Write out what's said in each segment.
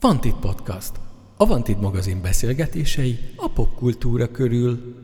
Vantit Podcast. A Vantit magazin beszélgetései a popkultúra körül.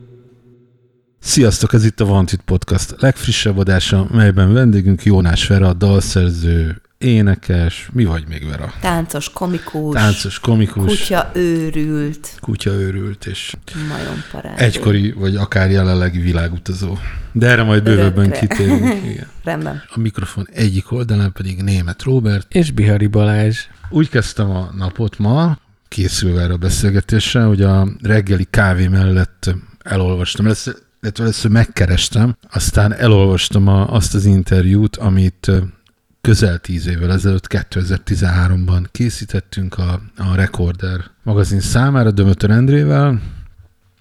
Sziasztok, ez itt a Vantit Podcast legfrissebb adása, melyben vendégünk Jónás Vera, dalszerző, énekes, mi vagy még Vera? Táncos, komikus. Táncos, komikus. Kutya őrült. Kutya őrült, és Majom parádé. egykori, vagy akár jelenlegi világutazó. De erre majd bővebben kitérünk. Igen. Rendben. A mikrofon egyik oldalán pedig német Robert. És Bihari Balázs. Úgy kezdtem a napot ma, készülve erre a beszélgetésre, hogy a reggeli kávé mellett elolvastam, először, illetve először megkerestem, aztán elolvastam a, azt az interjút, amit közel tíz évvel ezelőtt, 2013-ban készítettünk a, a Recorder magazin számára Dömötör Endrével,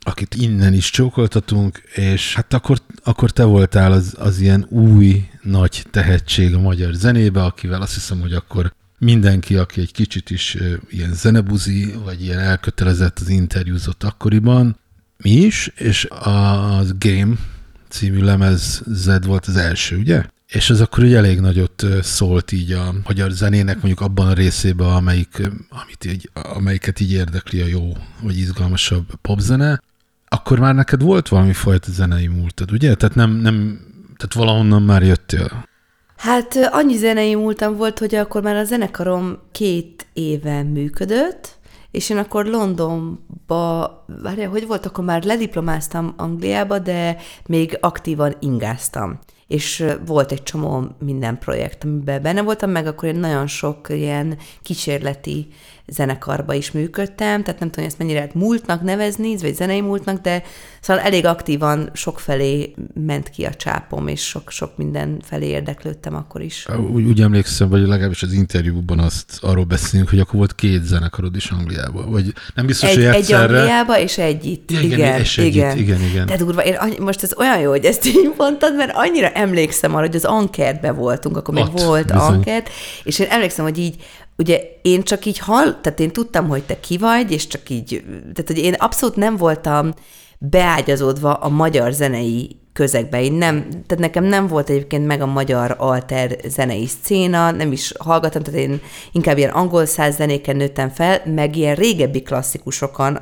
akit innen is csókoltatunk, és hát akkor, akkor te voltál az, az ilyen új nagy tehetség a magyar zenébe, akivel azt hiszem, hogy akkor mindenki, aki egy kicsit is ilyen zenebuzi, vagy ilyen elkötelezett az interjúzott akkoriban, mi is, és az Game című lemezzed volt az első, ugye? És ez akkor ugye elég nagyot szólt így a magyar zenének, mondjuk abban a részében, amelyik, amit így, amelyiket így érdekli a jó, vagy izgalmasabb popzene. Akkor már neked volt valami fajta zenei múltad, ugye? Tehát nem, nem tehát valahonnan már jöttél. Hát annyi zenei múltam volt, hogy akkor már a zenekarom két éve működött, és én akkor Londonba, várjál, hogy volt, akkor már lediplomáztam Angliába, de még aktívan ingáztam. És volt egy csomó minden projekt, amiben benne voltam, meg akkor én nagyon sok ilyen kísérleti zenekarba is működtem, tehát nem tudom, hogy ezt mennyire lehet múltnak nevezni, vagy zenei múltnak, de szóval elég aktívan sokfelé ment ki a csápom, és sok-sok minden felé érdeklődtem akkor is. Úgy, úgy emlékszem, vagy legalábbis az interjúban azt arról beszélünk, hogy akkor volt két zenekarod is Angliában. Vagy nem biztos, Egy, hogy egy egyszerre. Angliába, és egy itt. Igen, igen, és egy igen. itt, igen, igen. De durva, én most ez olyan jó, hogy ezt így mondtad, mert annyira emlékszem arra, hogy az Ankertbe voltunk, akkor még Ott, volt bizony. Ankert, és én emlékszem, hogy így Ugye én csak így hall, tehát én tudtam, hogy te ki vagy, és csak így, tehát hogy én abszolút nem voltam beágyazódva a magyar zenei közegbe. Én nem, tehát nekem nem volt egyébként meg a magyar alter zenei szcéna, nem is hallgattam, tehát én inkább ilyen angol száz zenéken nőttem fel, meg ilyen régebbi klasszikusokon,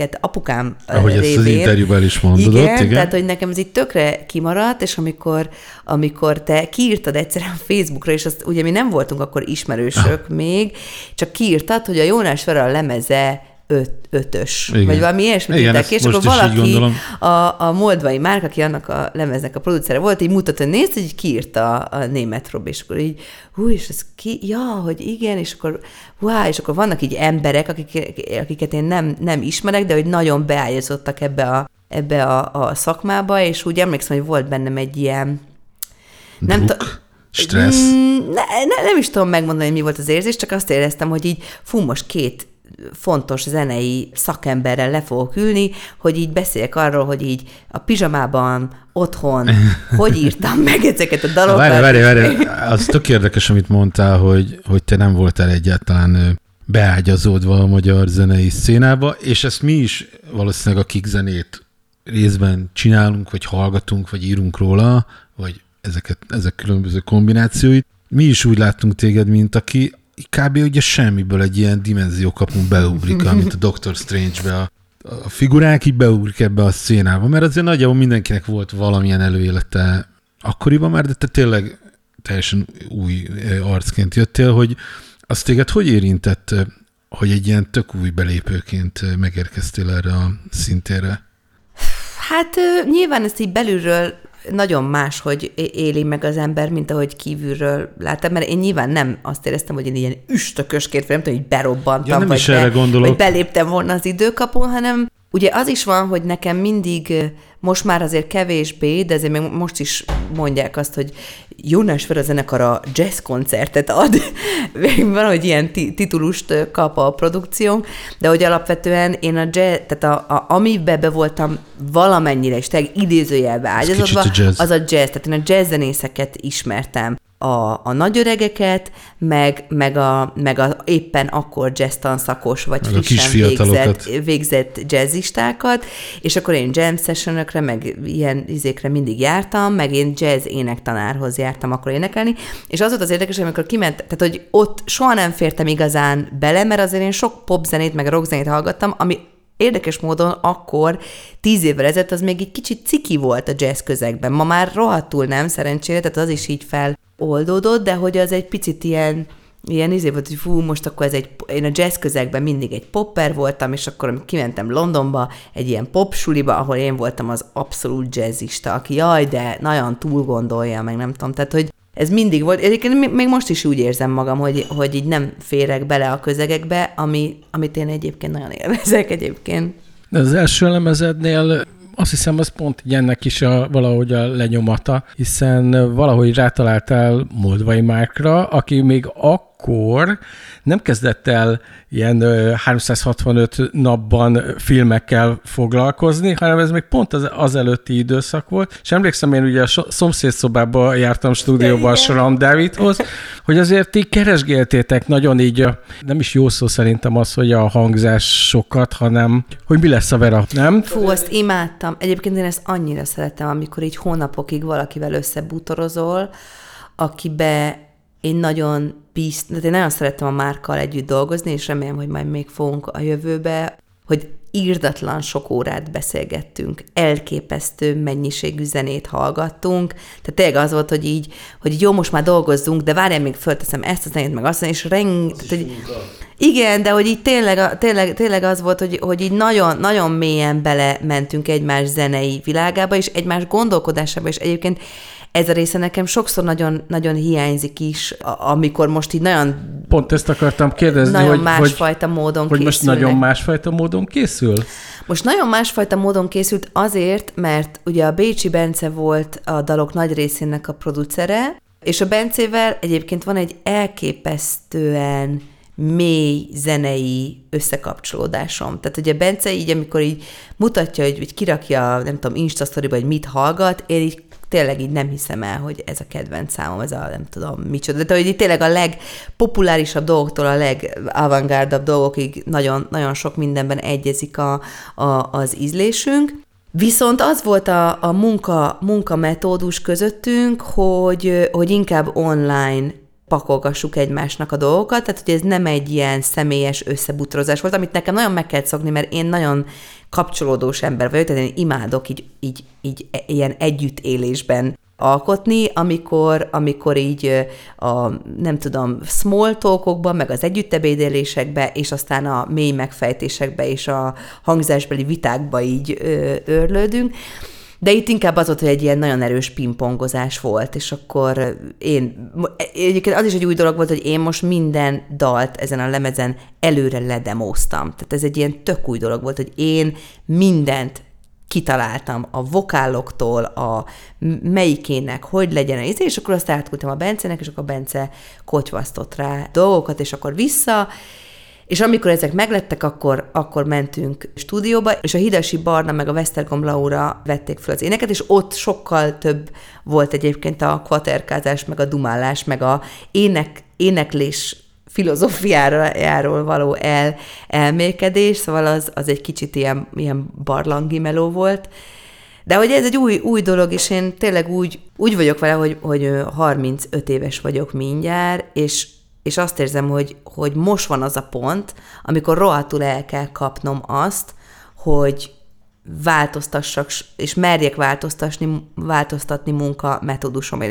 akiket apukám Ahogy ezt az révén- interjúban is mondod igen, ott, igen. tehát hogy nekem ez így tökre kimaradt, és amikor, amikor te kiírtad egyszerűen Facebookra, és azt ugye mi nem voltunk akkor ismerősök még, csak kiírtad, hogy a Jónás Vera lemeze öt, ötös, Igen. vagy valami ilyesmit és akkor valaki, a, a Moldvai Márk, aki annak a lemeznek a producere volt, így mutatta, hogy nézd, hogy kiírta a, a német Rob, és akkor így, hú, és ez ki, ja, hogy igen, és akkor, hú, és akkor vannak így emberek, akik, akiket én nem, nem ismerek, de hogy nagyon beágyazottak ebbe a, ebbe a, a szakmába, és úgy emlékszem, hogy volt bennem egy ilyen, nem Druk, t- stressz. Mm, ne, ne, nem is tudom megmondani, hogy mi volt az érzés, csak azt éreztem, hogy így fú, most két fontos zenei szakemberrel le fogok ülni, hogy így beszéljek arról, hogy így a pizsamában, otthon, hogy írtam meg ezeket a dalokat. Várj, várj, várj, az tök érdekes, amit mondtál, hogy, hogy te nem voltál egyáltalán beágyazódva a magyar zenei szénába, és ezt mi is valószínűleg akik zenét részben csinálunk, vagy hallgatunk, vagy írunk róla, vagy ezeket, ezek különböző kombinációit, mi is úgy láttunk téged, mint aki kb. ugye semmiből egy ilyen dimenziókapun beugrik, amit a Doctor Strange-be a, a figurák így beugrik ebbe a szénába, mert azért nagyjából mindenkinek volt valamilyen előélete akkoriban már, de te tényleg teljesen új eh, arcként jöttél, hogy azt téged hogy érintett, eh, hogy egy ilyen tök új belépőként eh, megérkeztél erre a szintére? Hát nyilván ezt így belülről nagyon más, hogy éli meg az ember, mint ahogy kívülről láttam, mert én nyilván nem azt éreztem, hogy én ilyen nem tudom, hogy berobbantam, Ja, nem vagy, is erre gondolok. vagy beléptem volna az időkapun, hanem ugye az is van, hogy nekem mindig, most már azért kevésbé, de azért még most is mondják azt, hogy Jónás zenekar a jazz koncertet ad, még valahogy ilyen ti- titulust kap a produkciónk, de hogy alapvetően én a jazz, tehát a, a, amiben be voltam valamennyire, és tényleg idézőjelbe ágyazodva, a az a jazz, tehát én a jazz zenészeket ismertem. A, a nagyöregeket, meg, meg, a, meg a éppen akkor jazz tanszakos, vagy Meg frissen végzett, végzett jazzistákat, és akkor én jam sessionökre, meg ilyen izékre mindig jártam, meg én jazz énektanárhoz jártam akkor énekelni, és az volt az érdekes, amikor kiment, tehát hogy ott soha nem fértem igazán bele, mert azért én sok popzenét, meg rockzenét hallgattam, ami érdekes módon akkor, tíz évvel ezelőtt, az még egy kicsit ciki volt a jazz közegben. Ma már rohadtul nem, szerencsére, tehát az is így feloldódott, de hogy az egy picit ilyen, ilyen izé volt, hogy fú, most akkor ez egy, én a jazz közegben mindig egy popper voltam, és akkor amikor kimentem Londonba, egy ilyen popsuliba, ahol én voltam az abszolút jazzista, aki jaj, de nagyon túl gondolja, meg nem tudom, tehát hogy ez mindig volt. Egyébként még most is úgy érzem magam, hogy, hogy így nem férek bele a közegekbe, ami, amit én egyébként nagyon élvezek egyébként. De az első lemezednél azt hiszem, az pont ennek is a, valahogy a lenyomata, hiszen valahogy rátaláltál Moldvai Márkra, aki még akkor nem kezdett el ilyen ö, 365 napban filmekkel foglalkozni, hanem ez még pont az, az előtti időszak volt. És emlékszem, én ugye a szomszédszobába jártam stúdióba a Soram Dávidhoz, hogy azért ti keresgéltétek nagyon így, nem is jó szó szerintem az, hogy a hangzás sokat, hanem hogy mi lesz a Vera, nem? Fú, azt imádtam. Egyébként én ezt annyira szeretem, amikor így hónapokig valakivel összebútorozol, akibe én nagyon bíz, tehát én nagyon szerettem a Márkkal együtt dolgozni, és remélem, hogy majd még fogunk a jövőbe, hogy írdatlan sok órát beszélgettünk, elképesztő mennyiségű zenét hallgattunk, tehát tényleg az volt, hogy így, hogy jó, most már dolgozzunk, de várjál, még fölteszem ezt a zenét, meg azt, és reng, tehát, hogy, igen, de hogy így tényleg, tényleg, tényleg az volt, hogy, hogy így nagyon, nagyon mélyen belementünk egymás zenei világába, és egymás gondolkodásába, és egyébként ez a része nekem sokszor nagyon, nagyon hiányzik is, amikor most így nagyon, Pont ezt akartam kérdezni, nagyon hogy, hogy, másfajta módon hogy most nagyon másfajta módon készül? Most nagyon másfajta módon készült azért, mert ugye a Bécsi Bence volt a dalok nagy részének a producere, és a Bencével egyébként van egy elképesztően mély zenei összekapcsolódásom. Tehát ugye Bence így, amikor így mutatja, hogy, hogy kirakja, nem tudom, Insta hogy mit hallgat, én így tényleg így nem hiszem el, hogy ez a kedvenc számom, ez a nem tudom micsoda. De hogy így tényleg a legpopulárisabb dolgoktól a legavantgárdabb dolgokig nagyon, nagyon sok mindenben egyezik a, a, az ízlésünk. Viszont az volt a, a munka, munkametódus közöttünk, hogy, hogy inkább online pakolgassuk egymásnak a dolgokat, tehát hogy ez nem egy ilyen személyes összebutrozás volt, amit nekem nagyon meg kellett szokni, mert én nagyon kapcsolódós ember vagyok, tehát én imádok így, így, így ilyen együttélésben alkotni, amikor, amikor így a, nem tudom, small talkokban, meg az együttebédelésekbe, és aztán a mély megfejtésekbe és a hangzásbeli vitákba így ö, örlődünk. De itt inkább az volt, hogy egy ilyen nagyon erős pingpongozás volt, és akkor én, egyébként az is egy új dolog volt, hogy én most minden dalt ezen a lemezen előre ledemóztam. Tehát ez egy ilyen tök új dolog volt, hogy én mindent kitaláltam a vokáloktól, a melyikének, hogy legyen a izé, és akkor azt átküldtem a Bencének, és akkor a Bence kotyvasztott rá dolgokat, és akkor vissza, és amikor ezek meglettek, akkor, akkor mentünk stúdióba, és a Hidasi Barna meg a Westergom Laura vették fel az éneket, és ott sokkal több volt egyébként a kvaterkázás, meg a dumálás, meg a ének, éneklés filozófiáról való el, elmélkedés, szóval az, az egy kicsit ilyen, ilyen barlangi meló volt. De hogy ez egy új, új dolog, és én tényleg úgy, úgy vagyok vele, hogy, hogy ö, 35 éves vagyok mindjárt, és, és azt érzem, hogy, hogy most van az a pont, amikor rohadtul el kell kapnom azt, hogy változtassak, és merjek változtatni, változtatni munka metódusom,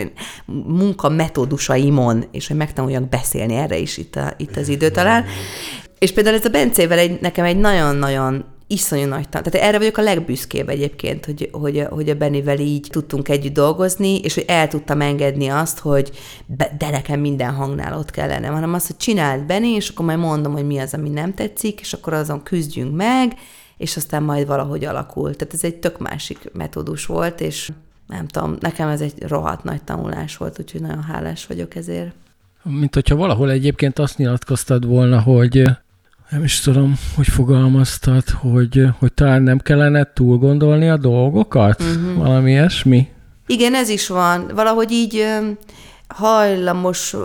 munka metódusaimon, és hogy megtanuljak beszélni erre is itt, a, itt az idő talán. És például ez a Bencével egy, nekem egy nagyon-nagyon iszonyú nagy tan. Tehát erre vagyok a legbüszkébb egyébként, hogy, hogy, hogy a Benivel így tudtunk együtt dolgozni, és hogy el tudtam engedni azt, hogy be, de nekem minden hangnál ott kellene, hanem azt, hogy csináld Benni, és akkor majd mondom, hogy mi az, ami nem tetszik, és akkor azon küzdjünk meg, és aztán majd valahogy alakult. Tehát ez egy tök másik metódus volt, és nem tudom, nekem ez egy rohadt nagy tanulás volt, úgyhogy nagyon hálás vagyok ezért. Mint hogyha valahol egyébként azt nyilatkoztad volna, hogy nem is tudom, hogy fogalmaztad, hogy, hogy talán nem kellene túl gondolni a dolgokat? Uh-huh. Valami ilyesmi? Igen, ez is van. Valahogy így hajlamos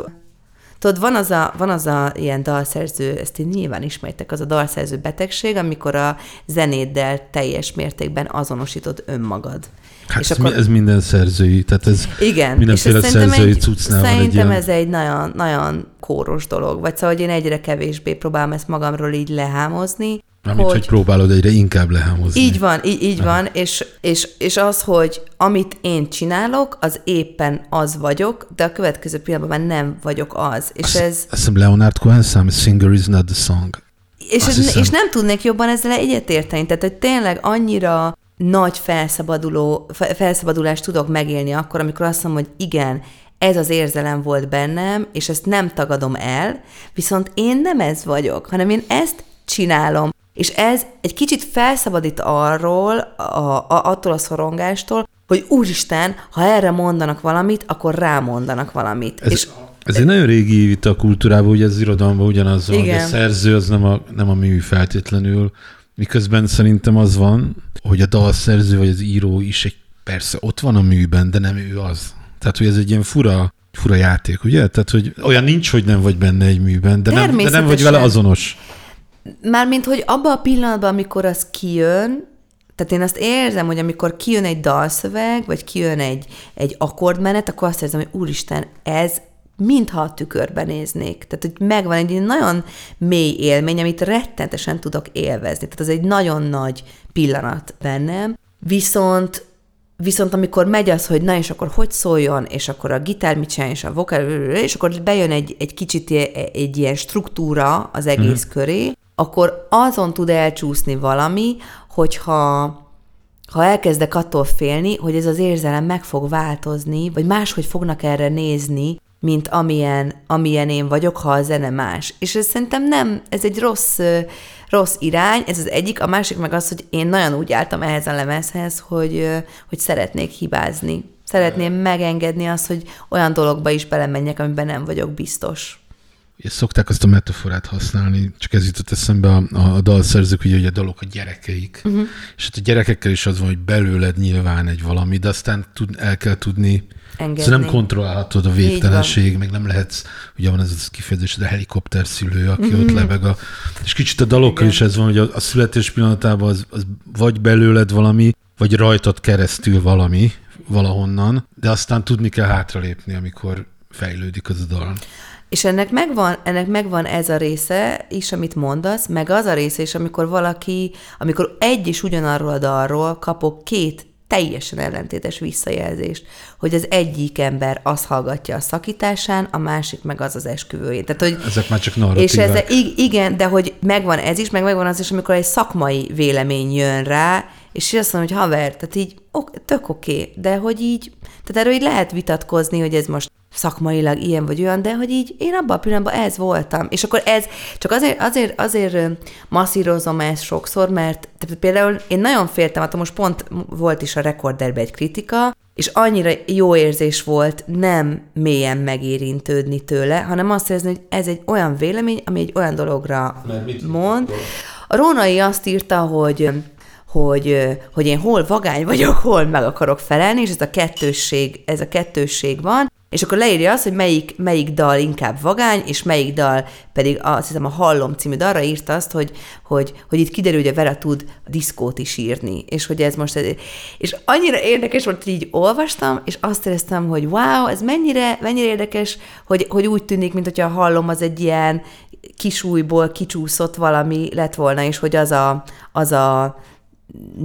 Tudod, van az, a, van az a ilyen dalszerző, ezt én nyilván ismertek, az a dalszerző betegség, amikor a zenéddel teljes mértékben azonosítod önmagad. Hát és ez, akkor... ez minden szerzői, tehát ez igen, mindenféle és szerzői egy, cuccnál van Szerintem egy ilyen... ez egy nagyon, nagyon kóros dolog, vagy szóval, hogy én egyre kevésbé próbálom ezt magamról így lehámozni, Amit, hogy, hogy próbálod egyre inkább lehámozni. Így van, így, így van, és, és, és az, hogy amit én csinálok, az éppen az vagyok, de a következő pillanatban már nem vagyok az. És azt, ez... Azt hiszem Leonard Cohen szám, Singer is not the song. És, ez, és nem tudnék jobban ezzel egyetérteni, tehát hogy tényleg annyira nagy felszabaduló, felszabadulást tudok megélni akkor, amikor azt mondom, hogy igen, ez az érzelem volt bennem, és ezt nem tagadom el, viszont én nem ez vagyok, hanem én ezt csinálom. És ez egy kicsit felszabadít arról, a, a, attól a szorongástól, hogy úristen, ha erre mondanak valamit, akkor rámondanak valamit. Ez, és ez egy nagyon régi vita a kultúrában, ugye az irodalomban ugyanaz van, hogy a szerző az nem a, nem a mű feltétlenül, miközben szerintem az van, hogy a dalszerző vagy az író is egy persze ott van a műben, de nem ő az. Tehát, hogy ez egy ilyen fura, fura játék, ugye? Tehát, hogy olyan nincs, hogy nem vagy benne egy műben, de nem, de nem vagy vele azonos. Mármint, hogy abban a pillanatban, amikor az kijön, tehát én azt érzem, hogy amikor kijön egy dalszöveg, vagy kijön egy, egy akkordmenet, akkor azt érzem, hogy úristen, ez mintha a tükörbe néznék. Tehát, hogy megvan egy nagyon mély élmény, amit rettentesen tudok élvezni. Tehát az egy nagyon nagy pillanat bennem. Viszont Viszont amikor megy az, hogy na és akkor hogy szóljon, és akkor a gitár mit csinál, és a vokál, és akkor bejön egy, egy kicsit egy ilyen struktúra az egész mm. köré, akkor azon tud elcsúszni valami, hogyha ha elkezdek attól félni, hogy ez az érzelem meg fog változni, vagy máshogy fognak erre nézni, mint amilyen, amilyen én vagyok, ha a zene más. És ez szerintem nem, ez egy rossz, rossz irány, ez az egyik, a másik meg az, hogy én nagyon úgy álltam ehhez a lemezhez, hogy, hogy szeretnék hibázni. Szeretném megengedni azt, hogy olyan dologba is belemenjek, amiben nem vagyok biztos. Ugye szokták azt a metaforát használni, csak ez jutott eszembe a, a, a dalszerzők, ugye, hogy a dalok a gyerekeik. Uh-huh. És hát a gyerekekkel is az van, hogy belőled nyilván egy valami, de aztán tud, el kell tudni Engedni. Szóval nem kontrollálhatod a végtelenség, meg nem lehetsz, ugye van ez a kifejezés, a helikopter szülő, aki mm-hmm. ott lebeg. A, és kicsit a dalokkal is ez van, hogy a, a születés pillanatában az, az vagy belőled valami, vagy rajtad keresztül valami, valahonnan, de aztán tudni kell hátralépni, amikor fejlődik az a dal. És ennek megvan, ennek megvan ez a része is, amit mondasz, meg az a része is, amikor valaki, amikor egy is ugyanarról a dalról kapok két teljesen ellentétes visszajelzést, hogy az egyik ember azt hallgatja a szakításán, a másik meg az az esküvőjén. Tehát, hogy, Ezek már csak narratívák. És ez, igen, de hogy megvan ez is, meg megvan az is, amikor egy szakmai vélemény jön rá, és azt mondom, hogy haver, tehát így ok, tök oké, okay, de hogy így, tehát erről így lehet vitatkozni, hogy ez most szakmailag ilyen vagy olyan, de hogy így én abban a pillanatban ez voltam. És akkor ez, csak azért, azért, azért masszírozom ezt sokszor, mert tehát például én nagyon féltem, hát most pont volt is a rekorderbe egy kritika, és annyira jó érzés volt nem mélyen megérintődni tőle, hanem azt érezni, hogy ez egy olyan vélemény, ami egy olyan dologra mond. A Rónai azt írta, hogy hogy, hogy én hol vagány vagyok, hol meg akarok felelni, és ez a kettősség, ez a kettősség van, és akkor leírja azt, hogy melyik, melyik dal inkább vagány, és melyik dal pedig azt hiszem a Hallom című dalra írta azt, hogy, hogy, hogy itt kiderül, hogy a Vera tud diszkót is írni, és hogy ez most... És annyira érdekes volt, hogy így olvastam, és azt éreztem, hogy wow, ez mennyire, mennyire érdekes, hogy, hogy úgy tűnik, mint hogyha a Hallom az egy ilyen kisújból kicsúszott valami lett volna, és hogy az a, az a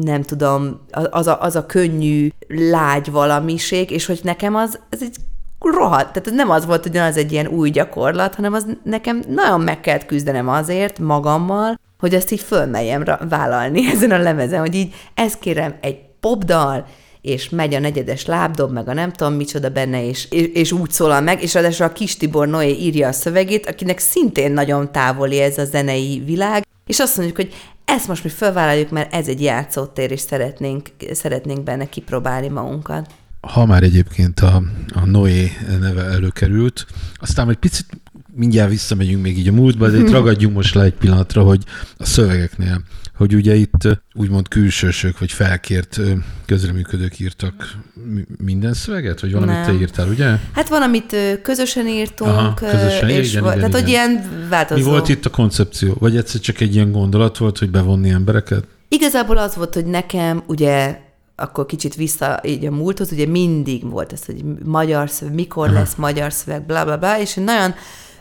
nem tudom, az a, az a könnyű, lágy valamiség, és hogy nekem az, ez egy rohadt, tehát nem az volt, hogy az egy ilyen új gyakorlat, hanem az nekem nagyon meg kellett küzdenem azért magammal, hogy ezt így fölmeljem vállalni ezen a lemezen, hogy így ezt kérem egy popdal, és megy a negyedes lábdob, meg a nem tudom micsoda benne, és, és, és úgy szólal meg, és ráadásul a kis Tibor Noé írja a szövegét, akinek szintén nagyon távoli ez a zenei világ, és azt mondjuk, hogy ezt most mi felvállaljuk, mert ez egy játszótér, és szeretnénk, szeretnénk benne kipróbálni magunkat. Ha már egyébként a, a Noé neve előkerült, aztán egy picit mindjárt visszamegyünk még így a múltba, de itt ragadjunk most le egy pillanatra, hogy a szövegeknél, hogy ugye itt úgymond külsősök, vagy felkért közreműködők írtak mi- minden szöveget, vagy valamit Nem. te írtál, ugye? Hát van, amit közösen írtunk, Aha, közösen, és igen, va- igen, tehát, hogy igen. ilyen változó. Mi volt itt a koncepció? Vagy egyszer csak egy ilyen gondolat volt, hogy bevonni embereket? Igazából az volt, hogy nekem ugye akkor kicsit vissza így a múlthoz, ugye mindig volt ez, hogy magyar szöveg, mikor lesz magyar szöveg, bla bla bla, és nagyon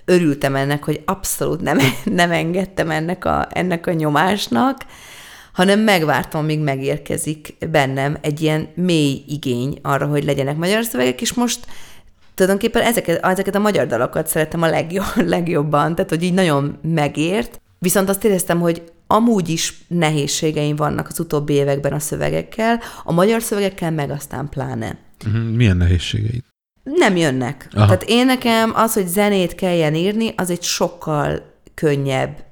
örültem ennek, hogy abszolút nem, nem engedtem ennek a, ennek a nyomásnak, hanem megvártam, míg megérkezik bennem egy ilyen mély igény arra, hogy legyenek magyar szövegek, és most tulajdonképpen ezeket, ezeket a magyar dalokat szeretem a legjobb, legjobban, tehát hogy így nagyon megért. Viszont azt éreztem, hogy amúgy is nehézségeim vannak az utóbbi években a szövegekkel, a magyar szövegekkel meg aztán pláne. Uh-huh. Milyen nehézségeid? Nem jönnek. Aha. Tehát én nekem az, hogy zenét kelljen írni, az egy sokkal könnyebb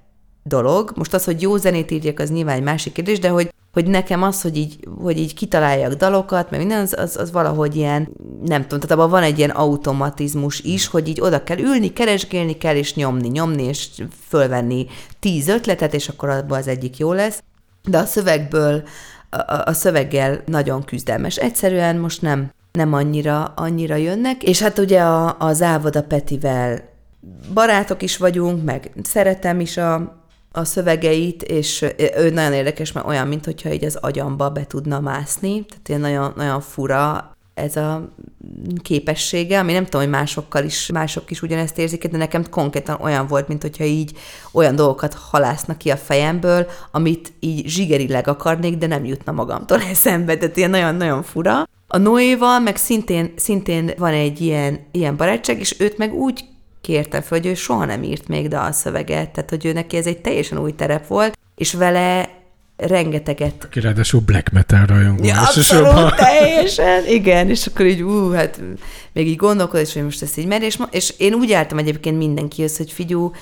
dolog. Most az, hogy jó zenét írjak, az nyilván egy másik kérdés, de hogy, hogy nekem az, hogy így, hogy így kitaláljak dalokat, meg minden, az, az, az valahogy ilyen, nem tudom, tehát abban van egy ilyen automatizmus is, hogy így oda kell ülni, keresgélni kell, és nyomni, nyomni, és fölvenni tíz ötletet, és akkor abban az egyik jó lesz. De a szövegből, a- a szöveggel nagyon küzdelmes. Egyszerűen most nem, nem annyira, annyira jönnek, és hát ugye a, a Závoda Petivel barátok is vagyunk, meg szeretem is a, a szövegeit, és ő nagyon érdekes, mert olyan, mint hogyha így az agyamba be tudna mászni, tehát ilyen nagyon, nagyon fura ez a képessége, ami nem tudom, hogy másokkal is, mások is ugyanezt érzik, de nekem konkrétan olyan volt, mint hogyha így olyan dolgokat halásznak ki a fejemből, amit így zsigerileg akarnék, de nem jutna magamtól eszembe, tehát ilyen nagyon-nagyon fura. A Noéval meg szintén, szintén van egy ilyen, ilyen barátság, és őt meg úgy kértem fel, hogy ő soha nem írt még dalszöveget, tehát hogy ő neki ez egy teljesen új terep volt, és vele rengeteget Aki ráadásul black metal rajongó. Ja, abszolút, teljesen, igen, és akkor így, ú, hát még így gondolkodás, hogy most ezt így mer, és, és én úgy álltam egyébként mindenkihez, hogy figyú,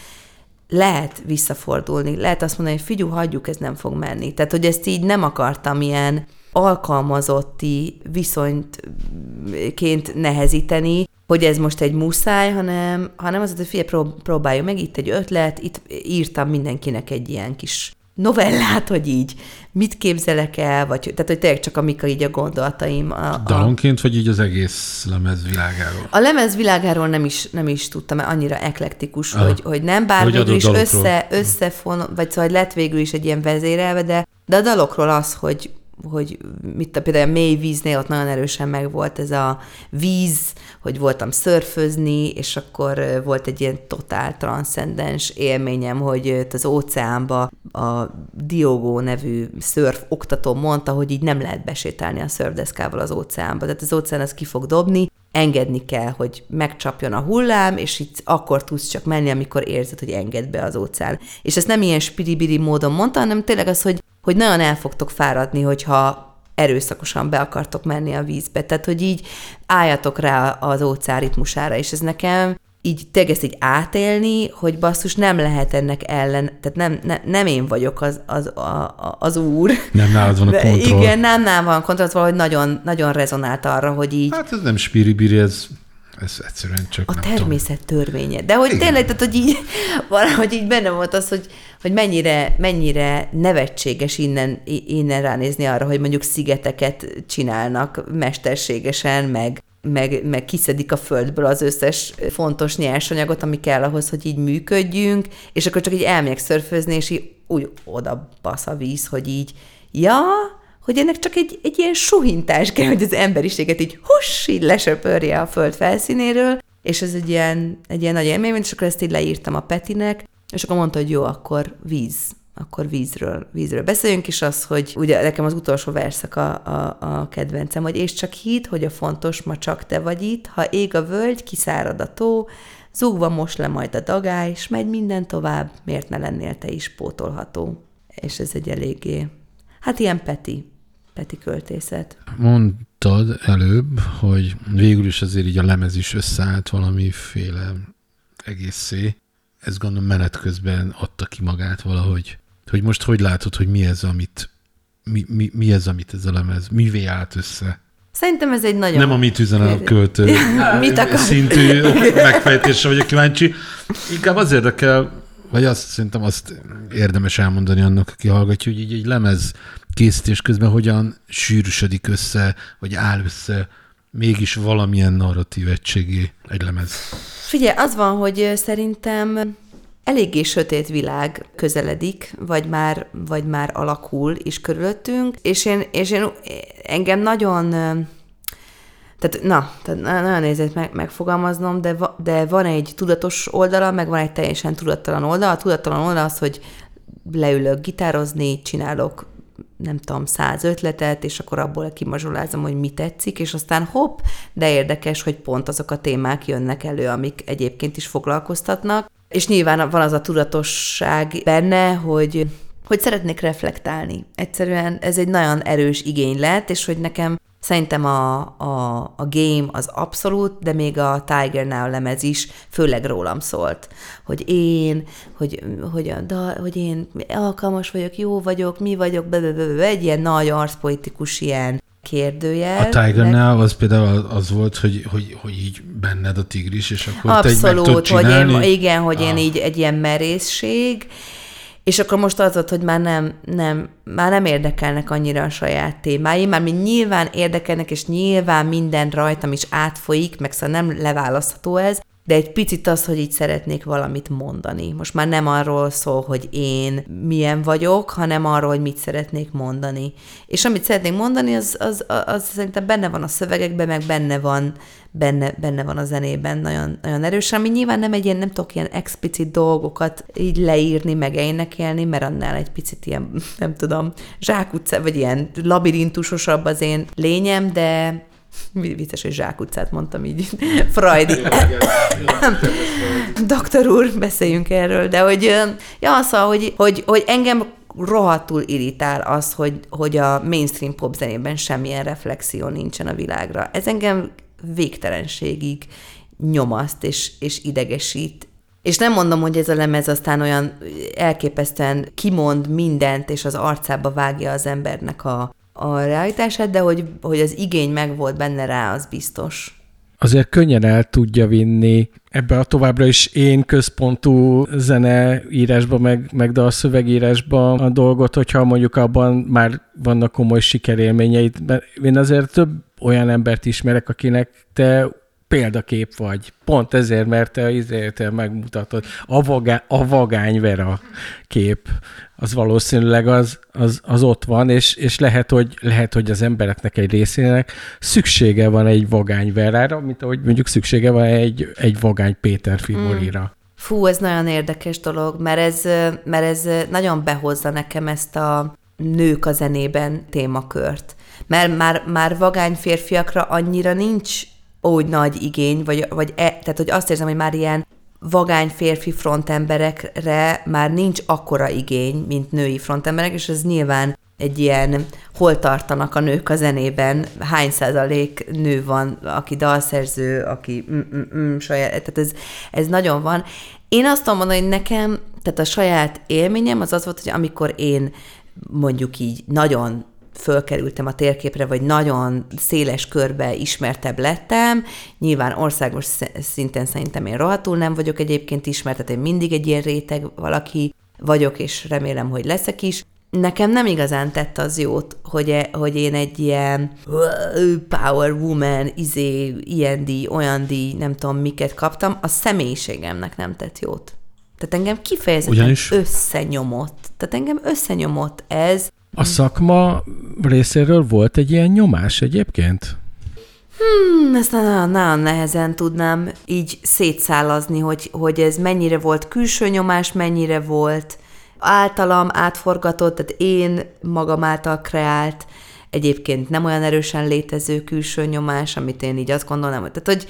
lehet visszafordulni, lehet azt mondani, hogy figyú, hagyjuk, ez nem fog menni. Tehát, hogy ezt így nem akartam ilyen alkalmazotti viszontként nehezíteni, hogy ez most egy muszáj, hanem, hanem az, hogy figyelj, prób- próbáljuk meg, itt egy ötlet, itt írtam mindenkinek egy ilyen kis novellát, hogy így mit képzelek el, vagy tehát, hogy tényleg csak amik így a gondolataim. A, a, Dalonként, vagy így az egész lemez világáról? a lemez világáról nem is, nem is tudtam, mert annyira eklektikus, Aha. hogy, hogy nem, bár Hogy végül is dalokról. össze, összefon, vagy szóval lett végül is egy ilyen vezérelve, de, de a dalokról az, hogy hogy mit a, például a mély víznél ott nagyon erősen meg volt ez a víz, hogy voltam szörfözni, és akkor volt egy ilyen totál transzcendens élményem, hogy az óceánba a Diogo nevű szörf oktató mondta, hogy így nem lehet besétálni a szörfdeszkával az óceánba. Tehát az óceán az ki fog dobni, engedni kell, hogy megcsapjon a hullám, és itt akkor tudsz csak menni, amikor érzed, hogy enged be az óceán. És ezt nem ilyen spiribiri módon mondta, hanem tényleg az, hogy, hogy nagyon el fogtok fáradni, hogyha erőszakosan be akartok menni a vízbe. Tehát, hogy így álljatok rá az óceán ritmusára, és ez nekem így ezt így átélni, hogy basszus nem lehet ennek ellen, tehát nem, ne, nem én vagyok az, az, a, a- az úr. Nem nálad van a kontroll. Igen, nem, nem van kontroll, valahogy nagyon, nagyon rezonált arra, hogy így Hát ez nem spiribiri, ez, ez egyszerűen csak a nem tudom. természet törvénye. De hogy tényleg, tehát, hogy így valahogy így benne volt az, hogy, hogy mennyire, mennyire nevetséges innen, innen ránézni arra, hogy mondjuk szigeteket csinálnak mesterségesen, meg, meg, meg kiszedik a földből az összes fontos nyersanyagot, ami kell ahhoz, hogy így működjünk, és akkor csak így elmegyek szörfözni, és így úgy oda basz a víz, hogy így, ja, hogy ennek csak egy, egy ilyen suhintás kell, hogy az emberiséget így huss, így lesöpörje a föld felszínéről, és ez egy ilyen, egy ilyen nagy élmény, és akkor ezt így leírtam a Petinek, és akkor mondta, hogy jó, akkor víz, akkor vízről, vízről beszéljünk, és az, hogy ugye nekem az utolsó verszak a, a, a kedvencem, hogy és csak hidd, hogy a fontos ma csak te vagy itt, ha ég a völgy, kiszárad a tó, zúgva most le majd a dagály, és megy minden tovább, miért ne lennél te is pótolható. És ez egy eléggé, hát ilyen Peti, Peti költészet. Mondtad előbb, hogy végül is azért így a lemez is összeállt valamiféle egészé. Ez gondolom menet közben adta ki magát valahogy. Hogy most hogy látod, hogy mi ez, amit mi, mi, mi ez, amit ez a lemez, mivé állt össze? Szerintem ez egy nagyon... Nem a mit üzen a költő Mit akar? szintű megfejtésre vagyok kíváncsi. Inkább az érdekel, Vagy azt szerintem azt érdemes elmondani annak, aki hallgatja, hogy így egy lemez készítés közben hogyan sűrűsödik össze, vagy áll össze mégis valamilyen narratív egységé egy lemez. Figyelj, az van, hogy szerintem eléggé sötét világ közeledik, vagy már, vagy már alakul is körülöttünk, és én, és én engem nagyon tehát, na, tehát nagyon nézett meg, megfogalmaznom, de, va, de van egy tudatos oldala, meg van egy teljesen tudattalan oldala. A tudattalan oldala az, hogy leülök gitározni, csinálok nem tudom, száz ötletet, és akkor abból kimazsolázom, hogy mi tetszik, és aztán hopp, de érdekes, hogy pont azok a témák jönnek elő, amik egyébként is foglalkoztatnak. És nyilván van az a tudatosság benne, hogy hogy szeretnék reflektálni. Egyszerűen ez egy nagyon erős igény lett, és hogy nekem Szerintem a, a, a game az abszolút, de még a Tiger Now lemez is főleg rólam szólt. Hogy én, hogy, hogy, a, da, hogy én alkalmas vagyok, jó vagyok, mi vagyok, be, be, be, be, egy ilyen nagy arszpolitikus ilyen kérdőjel. A Tiger Now az például az volt, hogy, hogy, hogy így benned a tigris, és akkor Abszolút, te hogy én, igen, hogy ah. én így egy ilyen merészség, és akkor most az volt, hogy már nem, nem, már nem érdekelnek annyira a saját témáim, már mind nyilván érdekelnek, és nyilván minden rajtam is átfolyik, meg szóval nem leválasztható ez, de egy picit az, hogy így szeretnék valamit mondani. Most már nem arról szól, hogy én milyen vagyok, hanem arról, hogy mit szeretnék mondani. És amit szeretnék mondani, az, az, az, az szerintem benne van a szövegekben, meg benne van, benne, benne van a zenében nagyon, nagyon erősen, ami nyilván nem egy ilyen, nem tudok ilyen explicit dolgokat így leírni, meg énekelni, mert annál egy picit ilyen, nem tudom, zsákutca, vagy ilyen labirintusosabb az én lényem, de Vicces, hogy zsákutcát mondtam így. Freud. Doktor úr, beszéljünk erről, de hogy, ja, szóval, hogy, hogy, hogy engem rohadtul irritál az, hogy, hogy a mainstream popzenében semmilyen reflexió nincsen a világra. Ez engem végtelenségig nyomaszt és, és idegesít. És nem mondom, hogy ez a lemez aztán olyan elképesztően kimond mindent, és az arcába vágja az embernek a, a realitását, de hogy, hogy az igény meg volt benne rá, az biztos. Azért könnyen el tudja vinni ebbe a továbbra is én központú zeneírásba, meg, meg de a szövegírásba a dolgot, hogyha mondjuk abban már vannak komoly sikerélményeid. Mert én azért több olyan embert ismerek, akinek te példakép vagy. Pont ezért, mert te izért megmutatod. A, vagá, a vagány Vera kép, az valószínűleg az, az, az ott van, és, és lehet, hogy, lehet, hogy az embereknek egy részének szüksége van egy vagány Verára, mint ahogy mondjuk szüksége van egy, egy vagány Péter Figurira. Mm. Fú, ez nagyon érdekes dolog, mert ez, mert ez nagyon behozza nekem ezt a nők a zenében témakört. Mert már, már vagány férfiakra annyira nincs úgy nagy igény, vagy, vagy e, tehát hogy azt érzem, hogy már ilyen vagány férfi frontemberekre már nincs akkora igény, mint női frontemberek, és ez nyilván egy ilyen, hol tartanak a nők a zenében, hány százalék nő van, aki dalszerző, aki mm, mm, mm, saját, tehát ez, ez nagyon van. Én azt tudom mondani, hogy nekem, tehát a saját élményem az az volt, hogy amikor én mondjuk így nagyon fölkerültem a térképre, vagy nagyon széles körbe ismertebb lettem. Nyilván országos szinten szerintem én rohadtul nem vagyok egyébként ismert, tehát én mindig egy ilyen réteg valaki vagyok, és remélem, hogy leszek is. Nekem nem igazán tett az jót, hogy, e, hogy én egy ilyen power woman, izé, ilyen díj, olyan díj, nem tudom miket kaptam, a személyiségemnek nem tett jót. Tehát engem kifejezetten Ugyanis... összenyomott. Tehát engem összenyomott ez, a szakma részéről volt egy ilyen nyomás egyébként? Hmm, ezt nagyon, nagyon nehezen tudnám így szétszálazni, hogy, hogy ez mennyire volt külső nyomás, mennyire volt általam átforgatott, tehát én magam által kreált, egyébként nem olyan erősen létező külső nyomás, amit én így azt gondolom, tehát hogy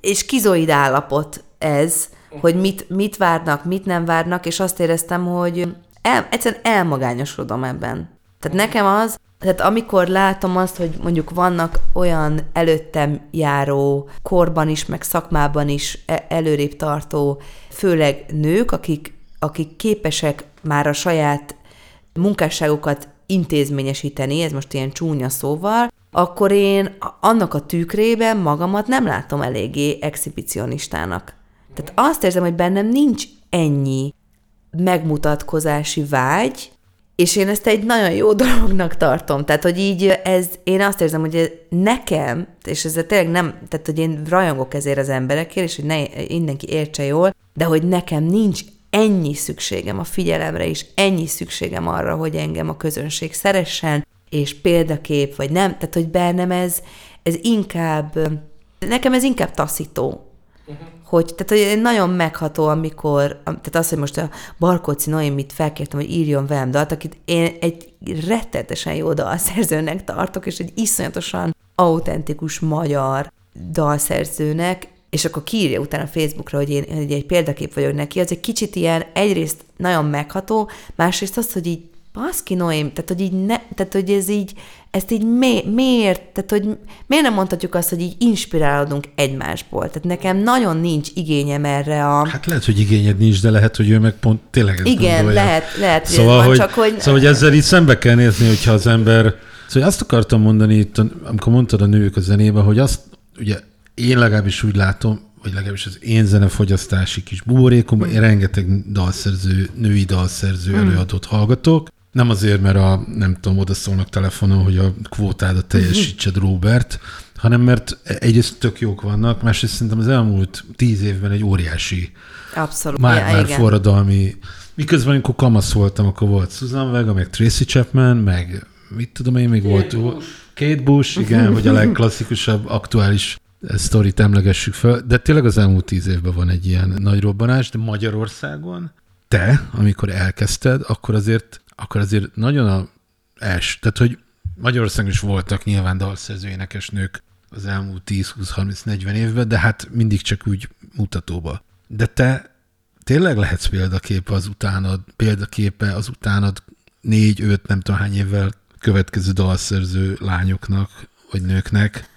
és kizoid állapot ez, hogy mit, mit várnak, mit nem várnak, és azt éreztem, hogy el, egyszerűen elmagányosodom ebben. Tehát nekem az, tehát amikor látom azt, hogy mondjuk vannak olyan előttem járó, korban is, meg szakmában is e, előrébb tartó, főleg nők, akik, akik képesek már a saját munkásságokat intézményesíteni, ez most ilyen csúnya szóval, akkor én annak a tükrében magamat nem látom eléggé exhibicionistának. Tehát azt érzem, hogy bennem nincs ennyi megmutatkozási vágy, és én ezt egy nagyon jó dolognak tartom. Tehát, hogy így ez, én azt érzem, hogy nekem, és ez tényleg nem, tehát, hogy én rajongok ezért az emberekért, és hogy ne, mindenki értse jól, de hogy nekem nincs ennyi szükségem a figyelemre, és ennyi szükségem arra, hogy engem a közönség szeressen, és példakép, vagy nem, tehát, hogy bennem ez, ez inkább, nekem ez inkább taszító, Uh-huh. Hogy, tehát hogy nagyon megható, amikor, tehát az, hogy most a Barkóci Noémit felkértem, hogy írjon velem dalt, akit én egy rettetesen jó dalszerzőnek tartok, és egy iszonyatosan autentikus magyar dalszerzőnek, és akkor kiírja utána Facebookra, hogy én hogy egy példakép vagyok neki, az egy kicsit ilyen, egyrészt nagyon megható, másrészt az, hogy így baszki Noém, tehát hogy így ne, tehát hogy ez így, ezt így mi, miért, tehát hogy miért nem mondhatjuk azt, hogy így inspirálódunk egymásból? Tehát nekem nagyon nincs igényem erre a... Hát lehet, hogy igényed nincs, de lehet, hogy ő meg pont tényleg ezt Igen, gondolja. lehet, lehet, szóval, hogy hogy, csak hogy... Szóval, hogy ezzel így szembe kell nézni, hogyha az ember... Szóval azt akartam mondani itt, amikor mondtad a nők a zenébe, hogy azt, ugye én legalábbis úgy látom, vagy legalábbis az én zenefogyasztási kis buborékomban, én rengeteg dalszerző, női dalszerző hmm. előadót hallgatok, nem azért, mert a, nem tudom, oda szólnak telefonon, hogy a kvótádat teljesítsed, Robert, hanem mert egyrészt tök jók vannak, másrészt szerintem az elmúlt tíz évben egy óriási Abszolút. már, ja, már igen. forradalmi, miközben amikor kamasz voltam, akkor volt Susan Vega, meg Tracy Chapman, meg mit tudom én, még Kate volt Bush. Kate Bush, igen, hogy a legklasszikusabb, aktuális sztorit emlegessük fel, de tényleg az elmúlt tíz évben van egy ilyen nagy robbanás, de Magyarországon te, amikor elkezdted, akkor azért akkor azért nagyon a es, tehát hogy Magyarországon is voltak nyilván dalszerző énekesnők az elmúlt 10-20-30-40 évben, de hát mindig csak úgy mutatóba. De te tényleg lehetsz példaképe az utánad, példaképe az utánad négy-öt, nem tudom hány évvel következő dalszerző lányoknak, vagy nőknek.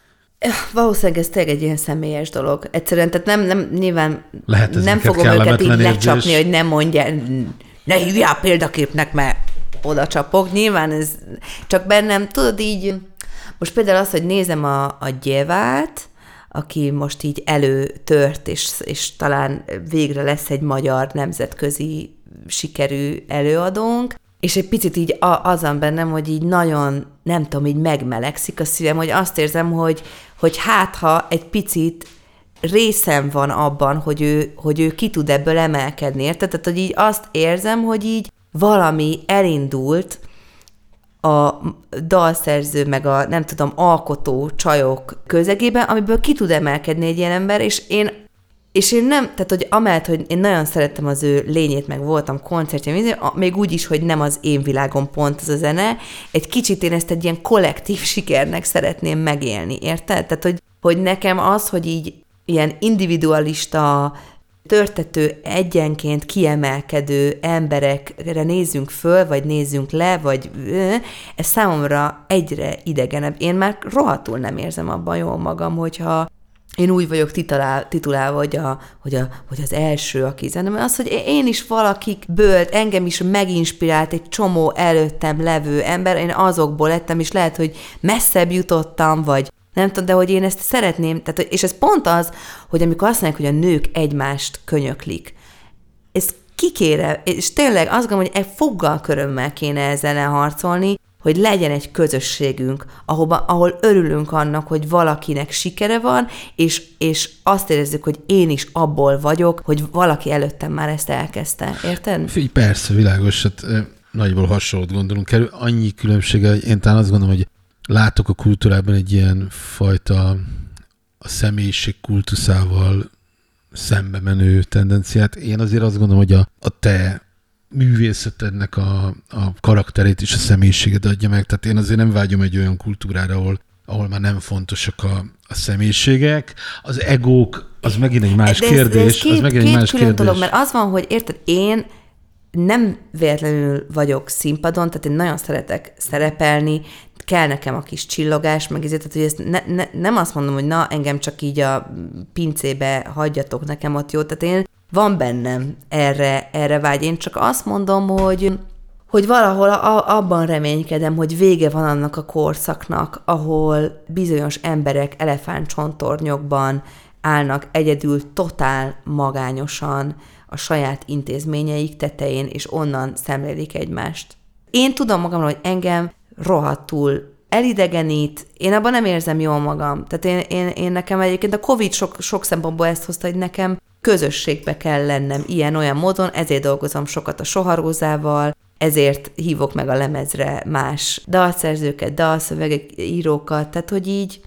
Valószínűleg ez tényleg egy ilyen személyes dolog. Egyszerűen, tehát nem, nem nyilván Lehet nem fogom őket így lecsapni, hogy nem mondja, ne hívjál példaképnek, mert oda csapok. Nyilván ez csak bennem, tudod így, most például az, hogy nézem a, a gyevát, aki most így előtört, és, és talán végre lesz egy magyar nemzetközi sikerű előadónk, és egy picit így azon bennem, hogy így nagyon, nem tudom, így megmelegszik a szívem, hogy azt érzem, hogy, hogy hát ha egy picit részem van abban, hogy ő, hogy ő ki tud ebből emelkedni, érted? Tehát, hogy így azt érzem, hogy így valami elindult a dalszerző, meg a nem tudom, alkotó csajok közegében, amiből ki tud emelkedni egy ilyen ember, és én és én nem, tehát hogy amellett, hogy én nagyon szerettem az ő lényét, meg voltam koncertje, még úgy is, hogy nem az én világom pont az a zene, egy kicsit én ezt egy ilyen kollektív sikernek szeretném megélni, érted? Tehát, hogy, hogy nekem az, hogy így ilyen individualista, törtető, egyenként kiemelkedő emberekre nézzünk föl, vagy nézzünk le, vagy ez számomra egyre idegenebb. Én már rohadtul nem érzem abban jól magam, hogyha én úgy vagyok titulál, titulálva, hogy, a, hogy, a, hogy az első, aki zenem, az, hogy én is valakikből, engem is meginspirált egy csomó előttem levő ember, én azokból lettem, és lehet, hogy messzebb jutottam, vagy nem tudom, de hogy én ezt szeretném, tehát, és ez pont az, hogy amikor azt mondják, hogy a nők egymást könyöklik, ez kikére, és tényleg azt gondolom, hogy egy foggal körömmel kéne ezzel harcolni, hogy legyen egy közösségünk, ahova, ahol örülünk annak, hogy valakinek sikere van, és, és azt érezzük, hogy én is abból vagyok, hogy valaki előttem már ezt elkezdte. Érted? Figyelj, persze, világos, hát nagyból hasonlót gondolunk el. Annyi különbsége, én talán azt gondolom, hogy látok a kultúrában egy ilyen fajta a személyiség kultuszával szembe menő tendenciát. Én azért azt gondolom, hogy a, a te művészetednek a, a karakterét és a személyiséget adja meg. Tehát én azért nem vágyom egy olyan kultúrára, ahol, ahol már nem fontosak a, a személyiségek. Az egók, az megint egy más de ez, kérdés. De ez két, az megint két egy más kérdés. dolog, mert az van, hogy érted, én nem véletlenül vagyok színpadon, tehát én nagyon szeretek szerepelni, kell nekem a kis csillogás, meg ezért, tehát, hogy ezt ne, ne, nem azt mondom, hogy na, engem csak így a pincébe hagyjatok nekem ott jó, tehát én van bennem erre, erre vágy. Én csak azt mondom, hogy hogy valahol a, abban reménykedem, hogy vége van annak a korszaknak, ahol bizonyos emberek elefántcsontornyokban állnak egyedül, totál magányosan a saját intézményeik tetején, és onnan szemlélik egymást. Én tudom magamról, hogy engem rohadtul elidegenít, én abban nem érzem jól magam. Tehát én, én, én nekem egyébként a Covid sok, sok szempontból ezt hozta, hogy nekem közösségbe kell lennem ilyen-olyan módon, ezért dolgozom sokat a soharózával, ezért hívok meg a lemezre más dalszerzőket, dalszövegek, írókat, tehát hogy így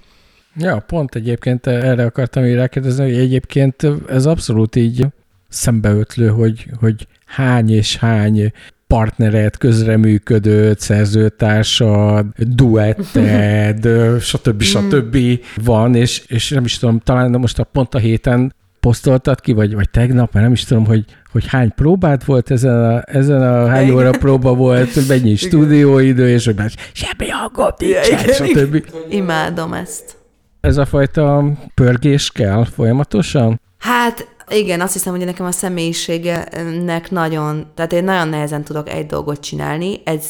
Ja, pont egyébként erre akartam így rákérdezni, hogy egyébként ez abszolút így szembeötlő, hogy, hogy hány és hány partnered, közreműködőt, szerzőtársad, duetted, stb. stb. van, és, és nem is tudom, talán most a pont a héten posztoltad ki, vagy, vagy tegnap, mert nem is tudom, hogy, hogy hány próbát volt ezen a, ezen a hány óra próba volt, mennyi stúdióidő, és hogy már semmi hangot nincsen, stb. imádom ezt. Ez a fajta pörgés kell folyamatosan? Hát igen, azt hiszem, hogy nekem a személyiségenek nagyon, tehát én nagyon nehezen tudok egy dolgot csinálni, ez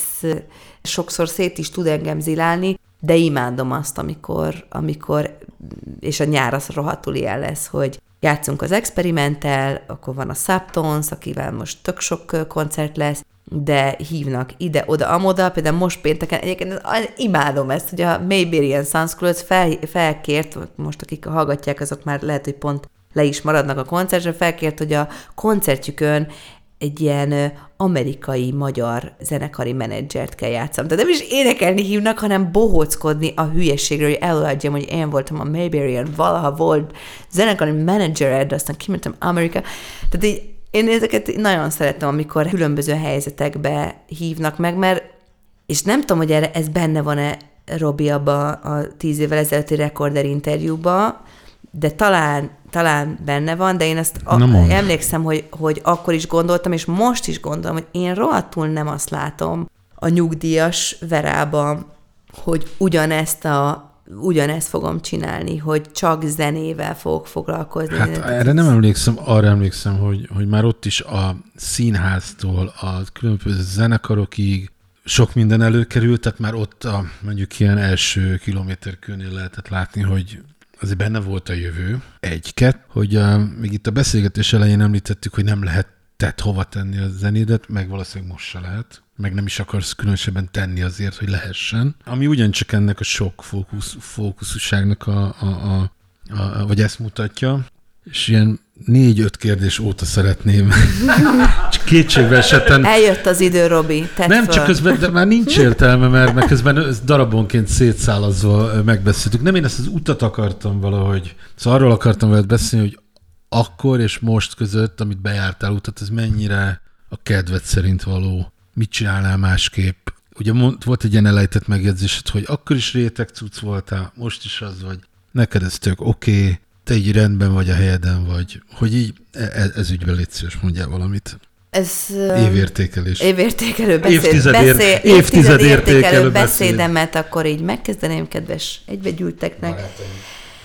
sokszor szét is tud engem zilálni, de imádom azt, amikor, amikor és a nyár az rohadtul ilyen lesz, hogy játszunk az experimentel, akkor van a Subtones, akivel most tök sok koncert lesz, de hívnak ide, oda, amoda, például most pénteken, egyébként imádom ezt, hogy a Mayberian Sunscreen fel, felkért, most akik hallgatják, azok már lehet, hogy pont le is maradnak a koncertre, felkért, hogy a koncertjükön egy ilyen amerikai magyar zenekari menedzsert kell játszani. Tehát nem is énekelni hívnak, hanem bohóckodni a hülyeségről, hogy előadjam, hogy én voltam a Mayberian, valaha volt zenekari menedzser, de aztán kimentem Amerika. Tehát így én ezeket nagyon szeretem, amikor különböző helyzetekbe hívnak meg, mert és nem tudom, hogy erre ez benne van-e Robi abba a tíz évvel ezelőtti rekorder interjúba, de talán, talán benne van, de én ezt a, emlékszem, hogy, hogy akkor is gondoltam, és most is gondolom, hogy én rohadtul nem azt látom a nyugdíjas verában, hogy ugyanezt a ugyanezt fogom csinálni, hogy csak zenével fogok foglalkozni. Hát erre nem emlékszem, arra emlékszem, hogy, hogy már ott is a színháztól a különböző zenekarokig sok minden előkerült, tehát már ott a mondjuk ilyen első kilométerkőnél lehetett látni, hogy azért benne volt a jövő. Egy-két, hogy a, még itt a beszélgetés elején említettük, hogy nem lehet tett hova tenni a zenédet, meg valószínűleg most se lehet, meg nem is akarsz különösebben tenni azért, hogy lehessen. Ami ugyancsak ennek a sok fókusz, fókuszúságnak a, a, a, a, vagy ezt mutatja, és ilyen négy-öt kérdés óta szeretném. csak kétségbe esetten. Eljött az idő, Robi. Tedd Nem, föl. csak közben de már nincs értelme, mert, mert közben darabonként szétszálazva megbeszéltük. Nem én ezt az utat akartam valahogy. Szóval arról akartam veled beszélni, hogy akkor és most között, amit bejártál utat, ez mennyire a kedved szerint való? Mit csinálnál másképp? Ugye mond, volt egy ilyen elejtett megjegyzésed, hogy akkor is réteg cucc voltál, most is az vagy. Neked ez tök oké, okay, te így rendben vagy a helyeden vagy. Hogy így ez, ez ügyben légy szíves, mondjál valamit. Ez évértékelés. Évértékelő beszéd. Évtized, ér, beszél, évtized, évtized értékelő beszédemet, beszéd. akkor így megkezdeném, kedves egybegyűlteknek. Barátaim.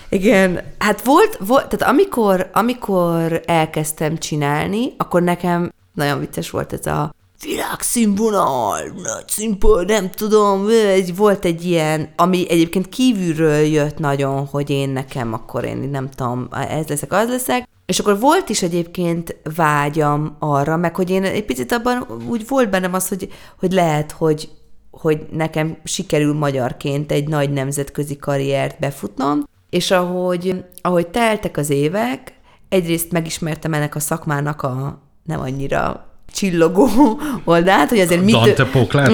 Igen, hát volt, volt tehát amikor, amikor elkezdtem csinálni, akkor nekem nagyon vicces volt ez a világszínvonal, nagy színpad, nem tudom, egy, volt egy ilyen, ami egyébként kívülről jött nagyon, hogy én nekem akkor én nem tudom, ez leszek, az leszek, és akkor volt is egyébként vágyam arra, meg hogy én egy picit abban úgy volt bennem az, hogy, hogy lehet, hogy, hogy nekem sikerül magyarként egy nagy nemzetközi karriert befutnom, és ahogy, ahogy teltek az évek, egyrészt megismertem ennek a szakmának a nem annyira csillogó oldalt, hogy azért mi, tö-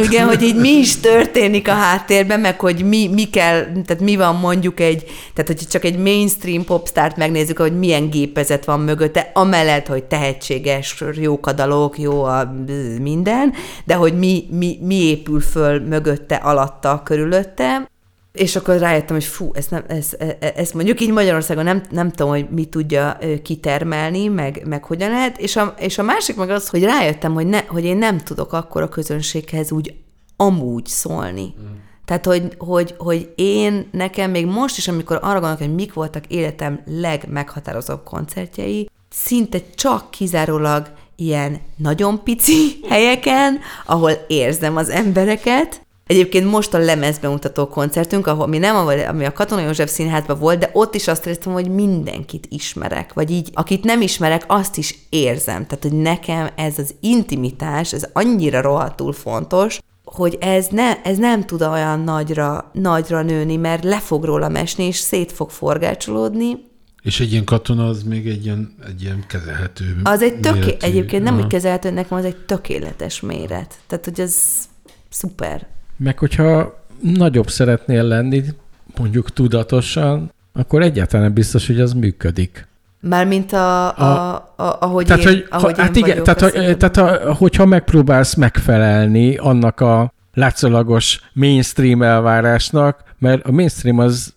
igen, hogy így mi is történik a háttérben, meg hogy mi, mi kell, tehát mi van mondjuk egy, tehát hogy csak egy mainstream popstárt megnézzük, hogy milyen gépezet van mögötte, amellett, hogy tehetséges, jók a dalok, jó a minden, de hogy mi, mi, mi épül föl mögötte, alatta, körülötte, és akkor rájöttem, hogy fú, ezt, nem, ezt, e, e, ezt mondjuk így Magyarországon nem, nem tudom, hogy mi tudja kitermelni, meg, meg hogyan lehet, és a, és a másik meg az, hogy rájöttem, hogy, ne, hogy én nem tudok akkor a közönséghez úgy amúgy szólni. Mm. Tehát, hogy, hogy, hogy én, nekem még most is, amikor arra gondolok, hogy mik voltak életem legmeghatározóbb koncertjei, szinte csak kizárólag ilyen nagyon pici helyeken, ahol érzem az embereket, Egyébként most a lemezbemutató koncertünk, ahol mi nem, ami a Katona József Színházban volt, de ott is azt éreztem, hogy mindenkit ismerek, vagy így, akit nem ismerek, azt is érzem. Tehát, hogy nekem ez az intimitás, ez annyira rohadtul fontos, hogy ez, ne, ez nem tud olyan nagyra, nagyra nőni, mert le fog róla esni, és szét fog forgácsolódni, És egy ilyen katona az még egy ilyen, egy ilyen kezelhető Az egy töké... méretű. Egyébként nem Aha. úgy kezelhető, nekem az egy tökéletes méret. Tehát, hogy ez szuper. Meg hogyha nagyobb szeretnél lenni, mondjuk tudatosan, akkor egyáltalán biztos, hogy az működik. Mármint a, a, a, ahogy tehát, én, hogy, ahogy ha, hát én igen, vagyok tehát, hogy, tehát a, hogyha megpróbálsz megfelelni annak a látszólagos mainstream elvárásnak, mert a mainstream az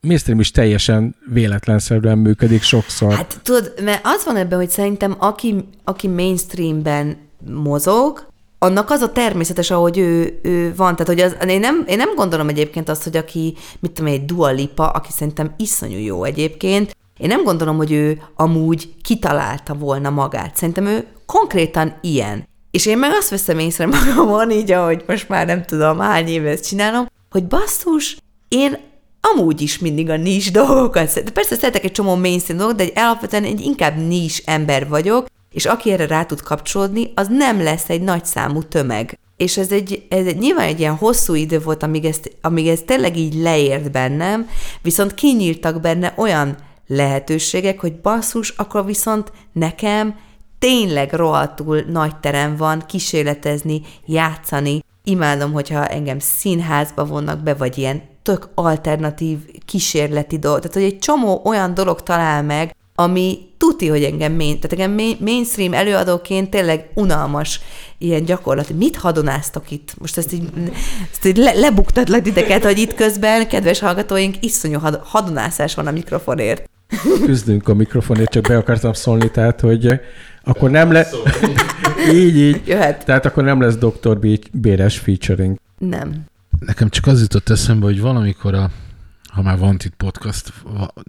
mainstream is teljesen véletlenszerűen működik sokszor. Hát tudod, mert az van ebben, hogy szerintem aki, aki mainstreamben mozog, annak az a természetes, ahogy ő, ő van. Tehát, hogy az, én, nem, én nem gondolom egyébként azt, hogy aki, mit tudom, egy Dua Lipa, aki szerintem iszonyú jó egyébként, én nem gondolom, hogy ő amúgy kitalálta volna magát. Szerintem ő konkrétan ilyen. És én meg azt veszem észre magamon, így ahogy most már nem tudom hány éve ezt csinálom, hogy basszus, én amúgy is mindig a nis dolgokat szeretem. Persze szeretek egy csomó mainstream dolgot, de egy alapvetően egy inkább nis ember vagyok, és aki erre rá tud kapcsolódni, az nem lesz egy nagy számú tömeg. És ez egy, ez egy nyilván egy ilyen hosszú idő volt, amíg, ezt, amíg ez tényleg így leért bennem, viszont kinyíltak benne olyan lehetőségek, hogy basszus, akkor viszont nekem tényleg rohadtul nagy terem van kísérletezni, játszani. Imádom, hogyha engem színházba vonnak be, vagy ilyen tök alternatív kísérleti dolog. Tehát, hogy egy csomó olyan dolog talál meg, ami tuti, hogy engem, main, tehát engem main- mainstream előadóként tényleg unalmas ilyen gyakorlat. Mit hadonáztok itt? Most ezt így, ezt így le, lebuktatlak titeket, hogy itt közben, kedves hallgatóink, iszonyú had, hadonászás van a mikrofonért. Küzdünk a mikrofonért, csak be akartam szólni, tehát, hogy akkor nem lesz... így, így. Jöhet? Tehát akkor nem lesz Dr. B- Béres featuring. Nem. Nekem csak az jutott eszembe, hogy valamikor a ha már Wanted podcast,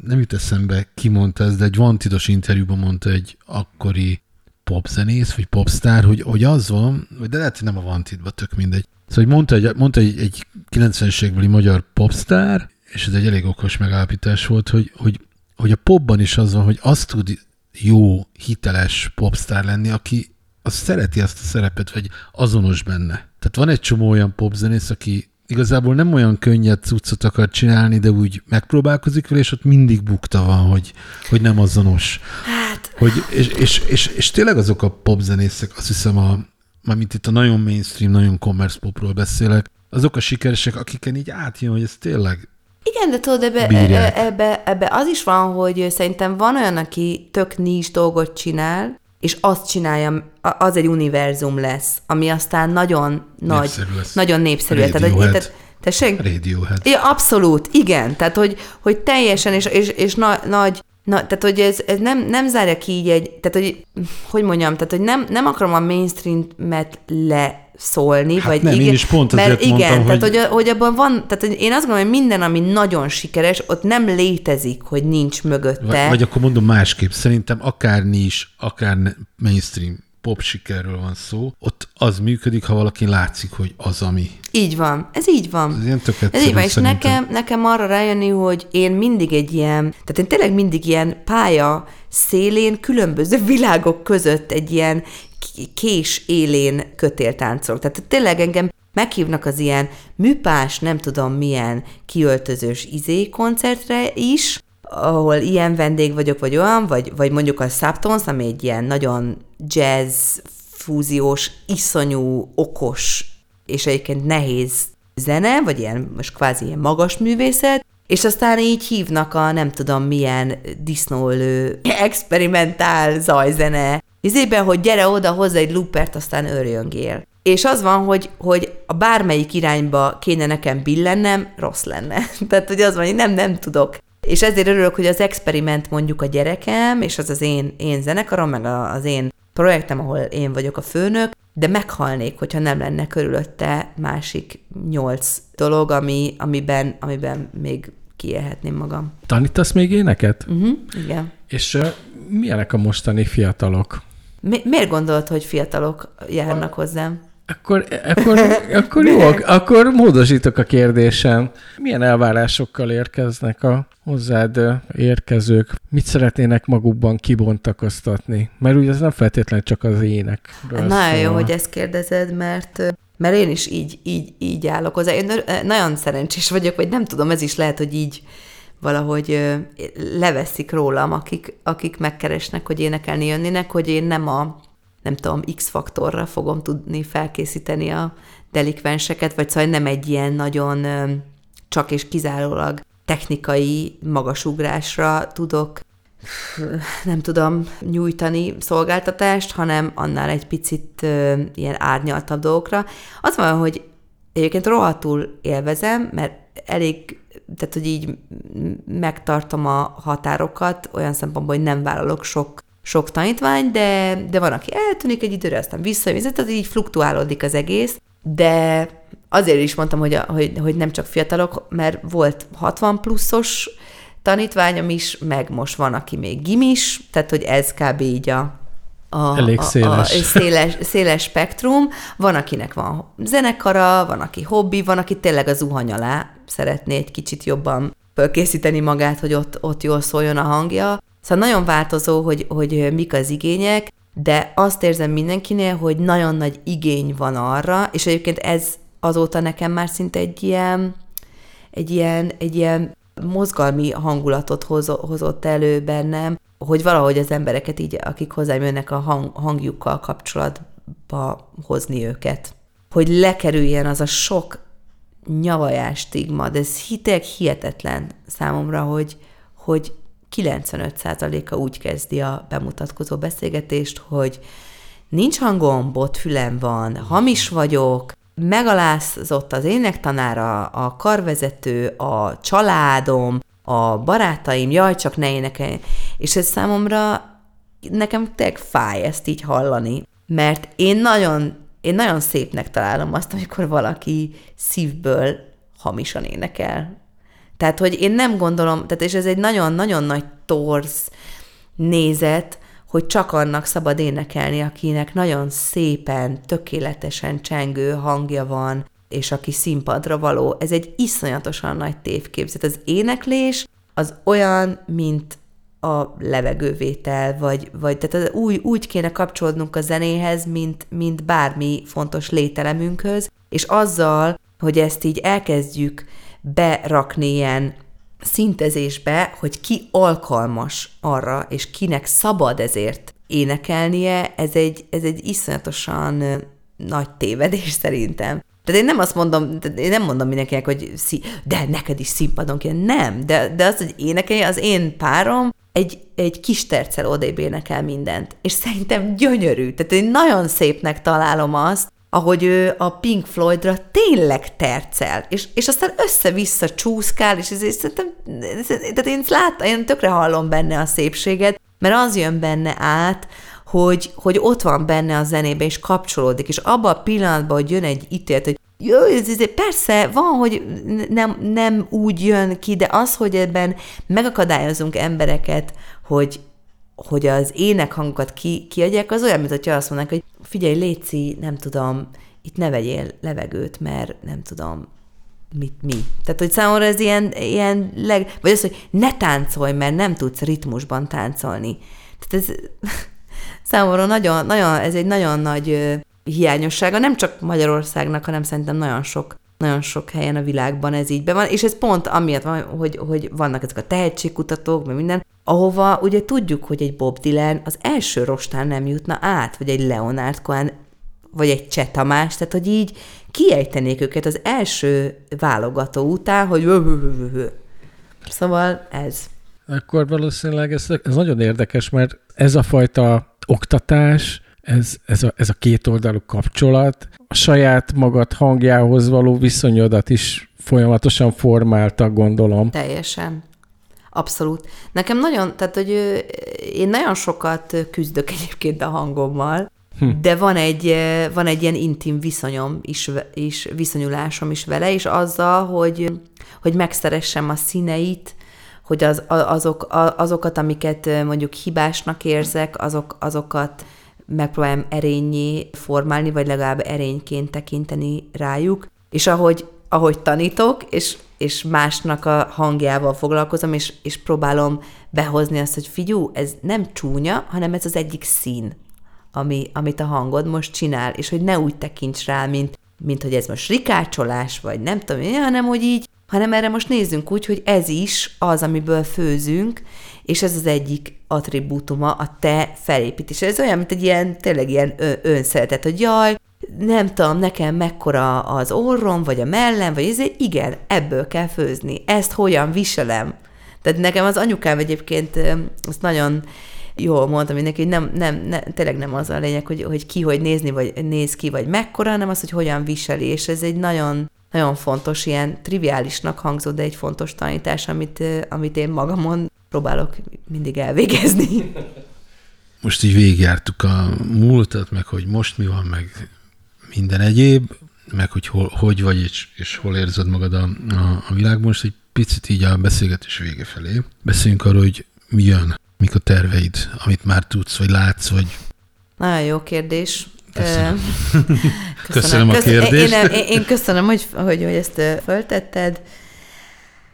nem jut eszembe, ki mondta ez, de egy Wantidos interjúban mondta egy akkori popzenész, vagy popstar, hogy, hogy az van, de lehet, hogy nem a Wantedba, tök mindegy. Szóval hogy mondta, egy, mondta egy, egy 90-es évekbeli magyar popstar, és ez egy elég okos megállapítás volt, hogy, hogy, hogy a popban is az van, hogy azt tud jó, hiteles popstar lenni, aki az szereti azt a szerepet, vagy azonos benne. Tehát van egy csomó olyan popzenész, aki igazából nem olyan könnyed cuccot akar csinálni, de úgy megpróbálkozik vele, és ott mindig bukta van, hogy, hogy nem azonos. Hát, Hogy, és, és, és, és, tényleg azok a popzenészek, azt hiszem, a, mármint itt a nagyon mainstream, nagyon commerce popról beszélek, azok a sikeresek, akiken így átjön, hogy ez tényleg Igen, de tudod, ebbe, Bírják. e- ebbe, ebbe az is van, hogy szerintem van olyan, aki tök nincs dolgot csinál, és azt csinálja, az egy univerzum lesz, ami aztán nagyon nagy, Népszerű lesz. nagyon népszerű. Tehát, hogy, Radiohead. tehát, tessék? Radiohead. Ja, abszolút, igen. Tehát, hogy, hogy teljesen, és, és, és na, nagy, na, tehát, hogy ez, ez nem, nem zárja ki így egy, tehát, hogy, hogy mondjam, tehát, hogy nem, nem akarom a mainstream-et leszólni, Hát vagy nem, én igen, is pont mert igen, mondtam, tehát, hogy- hogy, hogy abban van, tehát, hogy én azt gondolom, hogy minden, ami nagyon sikeres, ott nem létezik, hogy nincs mögötte. Vagy, vagy akkor mondom másképp, szerintem akár is, akár mainstream pop sikerről van szó, ott az működik, ha valaki látszik, hogy az, ami. Így van, ez így van. Ez ilyen tök Ez így van, és szerintem. nekem, nekem arra rájönni, hogy én mindig egy ilyen, tehát én tényleg mindig ilyen pálya szélén, különböző világok között egy ilyen kés élén kötéltáncolok. Tehát tényleg engem meghívnak az ilyen műpás, nem tudom milyen kiöltözős izé koncertre is, ahol ilyen vendég vagyok, vagy olyan, vagy, vagy mondjuk a Subtons, ami egy ilyen nagyon jazz, fúziós, iszonyú, okos és egyébként nehéz zene, vagy ilyen most kvázi ilyen magas művészet, és aztán így hívnak a nem tudom milyen disznólő, experimentál zajzene, izében, hogy gyere oda, hozzá egy loopert, aztán örjöngél. És az van, hogy, hogy a bármelyik irányba kéne nekem billennem, rossz lenne. Tehát, hogy az van, hogy nem, nem tudok. És ezért örülök, hogy az experiment mondjuk a gyerekem, és az az én, én zenekarom, meg az én projektem, ahol én vagyok a főnök, de meghalnék, hogyha nem lenne körülötte másik nyolc dolog, ami, amiben, amiben még kiélhetném magam. Tanítasz még éneket? Uh-huh, igen. És uh, milyenek a mostani fiatalok? Mi, miért gondolod, hogy fiatalok járnak hozzám? Akkor, akkor, akkor jó, akkor módosítok a kérdésen. Milyen elvárásokkal érkeznek a hozzád érkezők? Mit szeretnének magukban kibontakoztatni? Mert ugye ez nem feltétlenül csak az ének. Nagyon jó, hogy ezt kérdezed, mert mert én is így, így, így állok hozzá. Én nagyon szerencsés vagyok, vagy nem tudom, ez is lehet, hogy így valahogy leveszik rólam, akik, akik megkeresnek, hogy énekelni jönnének, hogy én nem a, nem tudom, X-faktorra fogom tudni felkészíteni a delikvenseket, vagy szóval nem egy ilyen nagyon csak és kizárólag technikai magasugrásra tudok nem tudom nyújtani szolgáltatást, hanem annál egy picit ilyen árnyaltabb dolgokra. Az van, hogy egyébként rohadtul élvezem, mert elég, tehát hogy így megtartom a határokat, olyan szempontból, hogy nem vállalok sok sok tanítvány, de, de van, aki eltűnik egy időre, aztán visszajön, tehát így fluktuálódik az egész, de azért is mondtam, hogy, a, hogy, hogy nem csak fiatalok, mert volt 60 pluszos tanítványom is, meg most van, aki még gimis, tehát hogy ez kb. így a, a, Elég széles. A, a széles, széles spektrum. Van, akinek van zenekara, van, aki hobbi, van, aki tényleg az zuhany alá szeretné egy kicsit jobban fölkészíteni magát, hogy ott, ott jól szóljon a hangja. Szóval nagyon változó, hogy, hogy mik az igények, de azt érzem mindenkinél, hogy nagyon nagy igény van arra, és egyébként ez azóta nekem már szinte egy ilyen, egy ilyen, egy ilyen mozgalmi hangulatot hozott elő bennem, hogy valahogy az embereket így, akik hozzám jönnek a hang, hangjukkal kapcsolatba hozni őket. Hogy lekerüljen az a sok nyavajás stigma, de ez hitek hihetetlen számomra, hogy, hogy 95%-a úgy kezdi a bemutatkozó beszélgetést, hogy nincs hangom, botfülem van, hamis vagyok, megalázott az énektanára, a karvezető, a családom, a barátaim, jaj, csak ne énekelj. És ez számomra nekem tényleg fáj ezt így hallani, mert én nagyon, én nagyon szépnek találom azt, amikor valaki szívből hamisan énekel. Tehát, hogy én nem gondolom, tehát és ez egy nagyon-nagyon nagy torz nézet, hogy csak annak szabad énekelni, akinek nagyon szépen, tökéletesen csengő hangja van, és aki színpadra való. Ez egy iszonyatosan nagy tévképzet. Az éneklés az olyan, mint a levegővétel, vagy, vagy tehát az úgy, úgy kéne kapcsolódnunk a zenéhez, mint, mint bármi fontos lételemünkhöz, és azzal, hogy ezt így elkezdjük berakni ilyen szintezésbe, hogy ki alkalmas arra, és kinek szabad ezért énekelnie, ez egy, ez egy iszonyatosan nagy tévedés szerintem. Tehát én nem azt mondom, én nem mondom mindenkinek, hogy szí, de neked is színpadon kell. Nem, de, de az, hogy énekelj, az én párom egy, egy kis terccel odébb énekel mindent. És szerintem gyönyörű. Tehát én nagyon szépnek találom azt, ahogy ő a Pink Floydra tényleg tercel, és, és aztán össze-vissza csúszkál, és ezért szerintem, tehát én láttam, én tökre hallom benne a szépséget, mert az jön benne át, hogy, hogy ott van benne a zenébe, és kapcsolódik, és abban a pillanatban, hogy jön egy ítélet, hogy ez, persze, van, hogy nem, nem úgy jön ki, de az, hogy ebben megakadályozunk embereket, hogy, hogy az énekhangokat ki, kiadják, az olyan, mint hogyha azt mondanák, hogy figyelj, Léci, nem tudom, itt ne vegyél levegőt, mert nem tudom, mit, mi. Tehát, hogy számomra ez ilyen, ilyen leg... Vagy az, hogy ne táncolj, mert nem tudsz ritmusban táncolni. Tehát ez számomra nagyon, nagyon, ez egy nagyon nagy hiányossága, nem csak Magyarországnak, hanem szerintem nagyon sok nagyon sok helyen a világban ez így be van, és ez pont amiatt van, hogy, hogy vannak ezek a tehetségkutatók, meg minden, ahova ugye tudjuk, hogy egy Bob Dylan az első rostán nem jutna át, vagy egy Leonard Cohen, vagy egy Cseh Tamás, tehát hogy így kiejtenék őket az első válogató után, hogy Szóval ez. Akkor valószínűleg ez, ez nagyon érdekes, mert ez a fajta oktatás, ez, ez, a, ez a kétoldalú kapcsolat a saját magad hangjához való viszonyodat is folyamatosan formálta, gondolom. Teljesen. Abszolút. Nekem nagyon, tehát, hogy én nagyon sokat küzdök egyébként a hangommal, hm. de van egy, van egy ilyen intim viszonyom is, is, viszonyulásom is vele, és azzal, hogy, hogy megszeressem a színeit, hogy az, azok, azokat, amiket mondjuk hibásnak érzek, azok, azokat megpróbáljam erényé formálni, vagy legalább erényként tekinteni rájuk, és ahogy, ahogy tanítok, és, és másnak a hangjával foglalkozom, és, és próbálom behozni azt, hogy figyú, ez nem csúnya, hanem ez az egyik szín, ami, amit a hangod most csinál, és hogy ne úgy tekints rá, mint, mint hogy ez most rikácsolás, vagy nem tudom, hanem hogy így, hanem erre most nézzünk úgy, hogy ez is az, amiből főzünk, és ez az egyik attribútuma a te felépítés. Ez olyan, mint egy ilyen, tényleg ilyen önszeretet, hogy jaj, nem tudom, nekem mekkora az orrom, vagy a mellem, vagy ezért, igen, ebből kell főzni. Ezt hogyan viselem? Tehát nekem az anyukám egyébként azt nagyon jól mondtam mindenki, hogy nem, nem, nem, tényleg nem az a lényeg, hogy, hogy ki hogy nézni, vagy néz ki, vagy mekkora, hanem az, hogy hogyan viseli, és ez egy nagyon, nagyon fontos, ilyen triviálisnak hangzó, de egy fontos tanítás, amit, amit én magamon próbálok mindig elvégezni. Most így végigjártuk a múltat, meg hogy most mi van, meg minden egyéb, meg hogy hol, hogy vagy, és, és hol érzed magad a, a, a világban. Most egy picit így a beszélgetés vége felé. Beszéljünk arról, hogy mi jön, mik a terveid, amit már tudsz, vagy látsz, vagy... Nagyon jó kérdés. Köszönöm. köszönöm. köszönöm a kérdést. Én, én, én köszönöm, hogy, hogy, hogy ezt föltetted.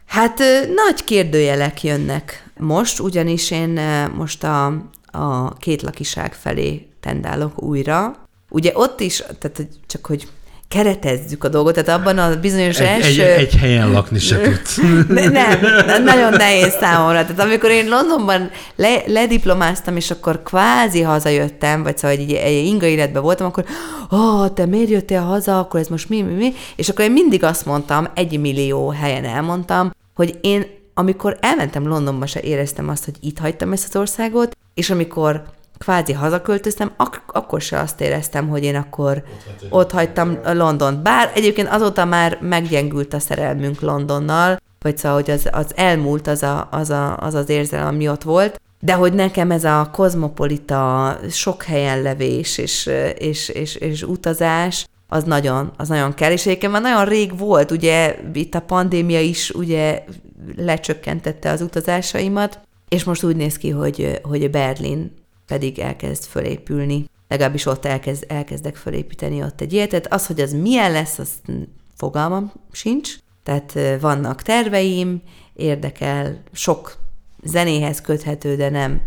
Hát nagy kérdőjelek jönnek most, ugyanis én most a, a két lakiság felé tendálok újra. Ugye ott is, tehát csak hogy keretezzük a dolgot, tehát abban a bizonyos egy, első... Egy, egy helyen lakni se tudsz. nem, nagyon nehéz számomra. Tehát amikor én Londonban le, lediplomáztam, és akkor kvázi hazajöttem, vagy szóval egy, egy inga életben voltam, akkor ó, oh, te miért jöttél haza, akkor ez most mi, mi, mi? És akkor én mindig azt mondtam, egy millió helyen elmondtam, hogy én amikor elmentem Londonba, se éreztem azt, hogy itt hagytam ezt az országot, és amikor kvázi hazaköltöztem, ak- akkor se azt éreztem, hogy én akkor ott, ott hagytam London. Bár egyébként azóta már meggyengült a szerelmünk Londonnal, vagy szóval, hogy az, az elmúlt az, a, az, a, az az érzelem, ami ott volt, de hogy nekem ez a kozmopolita, sok helyen levés és, és, és, és utazás, az nagyon, az nagyon kell, és egyébként már nagyon rég volt, ugye itt a pandémia is ugye lecsökkentette az utazásaimat, és most úgy néz ki, hogy, hogy Berlin pedig elkezd fölépülni. Legalábbis ott elkezd, elkezdek fölépíteni ott egy életet. Az, hogy az milyen lesz, az fogalmam sincs. Tehát vannak terveim, érdekel, sok zenéhez köthető, de nem,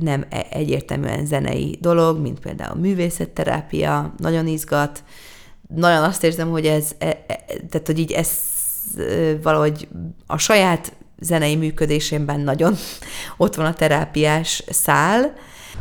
nem e, egyértelműen zenei dolog, mint például művészetterápia, nagyon izgat. Nagyon azt érzem, hogy ez, e, e, tehát hogy így ez valahogy a saját zenei működésemben nagyon ott van a terápiás szál.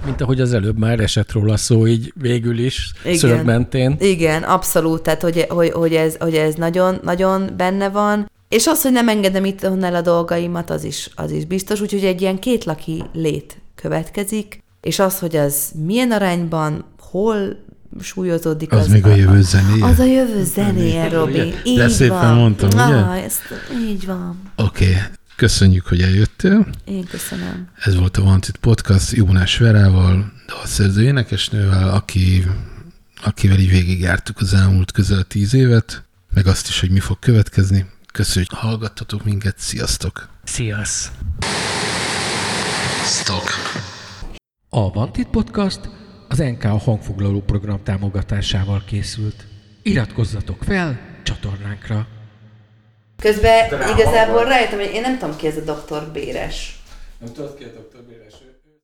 Mint ahogy az előbb már esett róla szó, így végül is Igen. szörmentén. Igen, abszolút, tehát hogy, hogy, hogy, ez, hogy ez nagyon, nagyon benne van. És az, hogy nem engedem itt el a dolgaimat, az is, az is biztos, úgyhogy egy ilyen kétlaki lét következik, és az, hogy az milyen arányban, hol súlyozódik. Az, az még a, a jövő zenéje? Az a jövő zenéje, Robi. Így De szépen van. mondtam, ugye? Ah, ezt, így van. Oké, okay. Köszönjük, hogy eljöttél. Én köszönöm. Ez volt a Wanted Podcast Jónás Verával, dalszerző énekesnővel, aki, akivel így végigjártuk az elmúlt közel tíz évet, meg azt is, hogy mi fog következni. Köszönjük, hogy hallgattatok minket. Sziasztok! Sziasz! Stock. A Wanted Podcast az NK hangfoglaló program támogatásával készült. Iratkozzatok fel csatornánkra! Közben igazából rájöttem, hogy én nem tudom ki ez a doktor Béres. Nem tudod ki a doktor Béres?